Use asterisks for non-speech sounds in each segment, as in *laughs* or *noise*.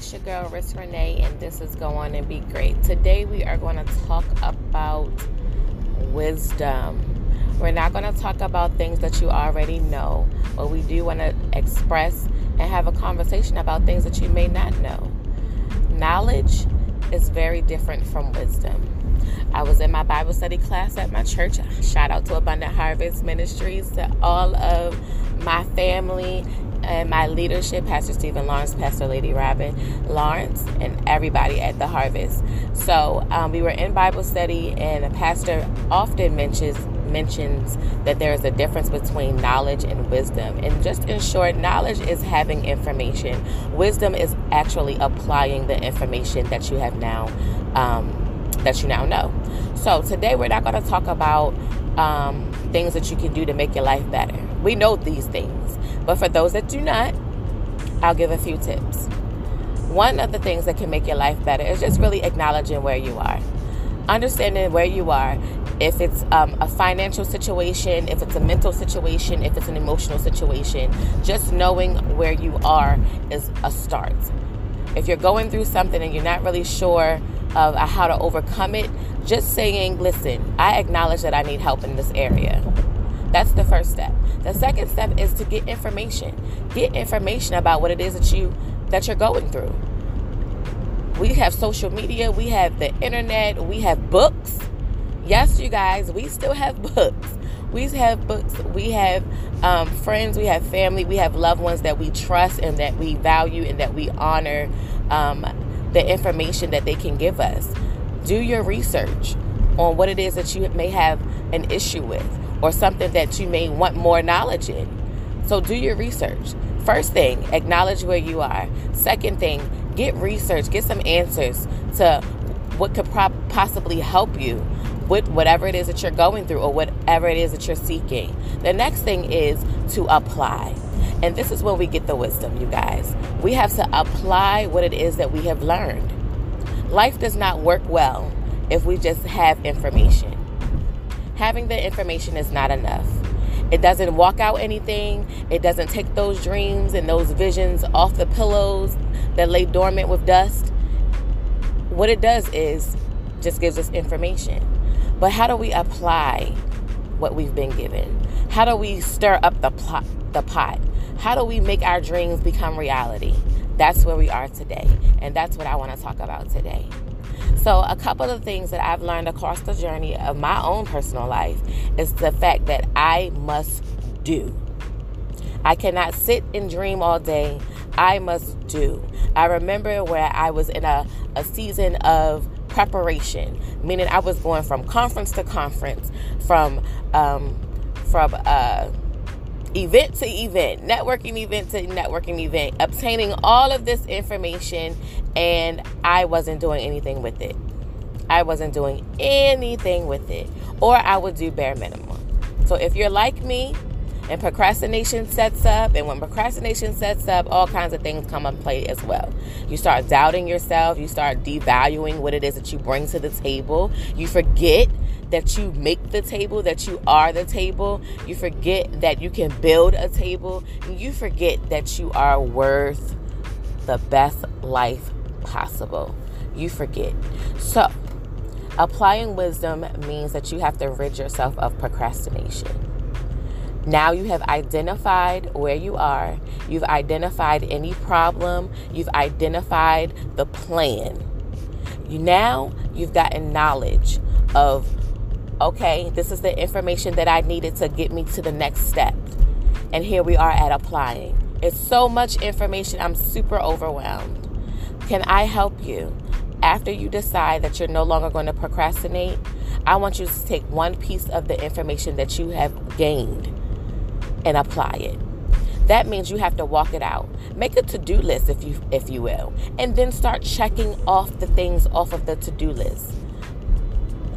it's your girl Ris Renee, and this is Go On and Be Great. Today we are going to talk about wisdom. We're not going to talk about things that you already know, but we do want to express and have a conversation about things that you may not know. Knowledge is very different from wisdom. I was in my Bible study class at my church. Shout out to Abundant Harvest Ministries, to all of my family and my leadership, Pastor Stephen Lawrence, Pastor Lady Robin Lawrence, and everybody at the Harvest. So um, we were in Bible study, and a pastor often mentions mentions that there is a difference between knowledge and wisdom. And just in short, knowledge is having information. Wisdom is actually applying the information that you have now um, that you now know. So today we're not going to talk about um, things that you can do to make your life better. We know these things, but for those that do not, I'll give a few tips. One of the things that can make your life better is just really acknowledging where you are, understanding where you are. If it's um, a financial situation, if it's a mental situation, if it's an emotional situation, just knowing where you are is a start. If you're going through something and you're not really sure of how to overcome it, just saying, listen, I acknowledge that I need help in this area. That's the first step. The second step is to get information. Get information about what it is that you that you're going through. We have social media, we have the internet, we have books. Yes, you guys, we still have *laughs* books. We have books, we have um, friends, we have family, we have loved ones that we trust and that we value and that we honor um, the information that they can give us. Do your research on what it is that you may have an issue with or something that you may want more knowledge in. So do your research. First thing, acknowledge where you are. Second thing, get research, get some answers to what could pro- possibly help you with whatever it is that you're going through or whatever it is that you're seeking. The next thing is to apply. And this is when we get the wisdom, you guys. We have to apply what it is that we have learned. Life does not work well if we just have information. Having the information is not enough. It doesn't walk out anything. It doesn't take those dreams and those visions off the pillows that lay dormant with dust. What it does is just gives us information. But how do we apply what we've been given? How do we stir up the pot, the pot? How do we make our dreams become reality? That's where we are today. And that's what I want to talk about today. So, a couple of things that I've learned across the journey of my own personal life is the fact that I must do. I cannot sit and dream all day. I must do. I remember where I was in a, a season of preparation, meaning I was going from conference to conference, from um, from uh, event to event, networking event to networking event, obtaining all of this information, and I wasn't doing anything with it. I wasn't doing anything with it, or I would do bare minimum. So if you're like me, and procrastination sets up, and when procrastination sets up, all kinds of things come up play as well. You start doubting yourself, you start devaluing what it is that you bring to the table, you forget that you make the table, that you are the table. You forget that you can build a table. And you forget that you are worth the best life possible. You forget. So, applying wisdom means that you have to rid yourself of procrastination. Now you have identified where you are, you've identified any problem, you've identified the plan. You now you've gotten knowledge of okay, this is the information that I needed to get me to the next step. And here we are at applying. It's so much information, I'm super overwhelmed. Can I help you? After you decide that you're no longer going to procrastinate, I want you to take one piece of the information that you have gained and apply it. That means you have to walk it out. Make a to-do list if you if you will, and then start checking off the things off of the to-do list.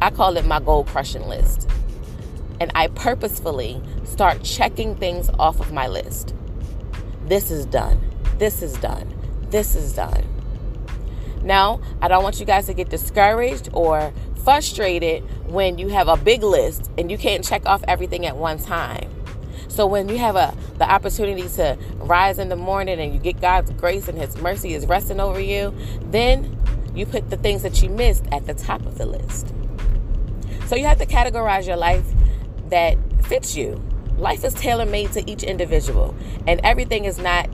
I call it my goal crushing list. And I purposefully start checking things off of my list. This is done. This is done. This is done. Now, I don't want you guys to get discouraged or frustrated when you have a big list and you can't check off everything at one time. So when you have a the opportunity to rise in the morning and you get God's grace and his mercy is resting over you, then you put the things that you missed at the top of the list. So you have to categorize your life that fits you. Life is tailor made to each individual, and everything is not,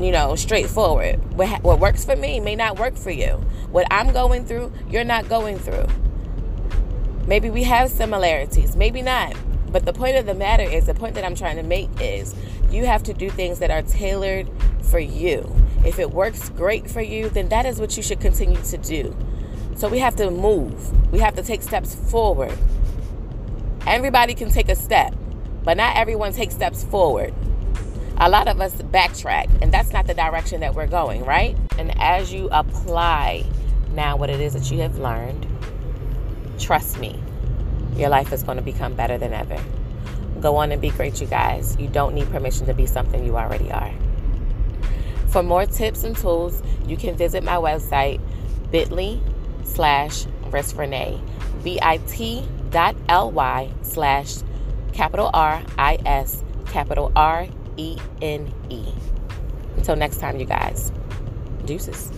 you know, straightforward. What, what works for me may not work for you. What I'm going through, you're not going through. Maybe we have similarities, maybe not. But the point of the matter is the point that I'm trying to make is you have to do things that are tailored for you. If it works great for you, then that is what you should continue to do. So we have to move. We have to take steps forward. Everybody can take a step, but not everyone takes steps forward. A lot of us backtrack, and that's not the direction that we're going, right? And as you apply now what it is that you have learned, trust me, your life is going to become better than ever. Go on and be great, you guys. You don't need permission to be something you already are. For more tips and tools, you can visit my website, bit.ly slash risrenee, B-I-T dot L-Y slash capital R-I-S capital R-E-N-E. Until next time, you guys. Deuces.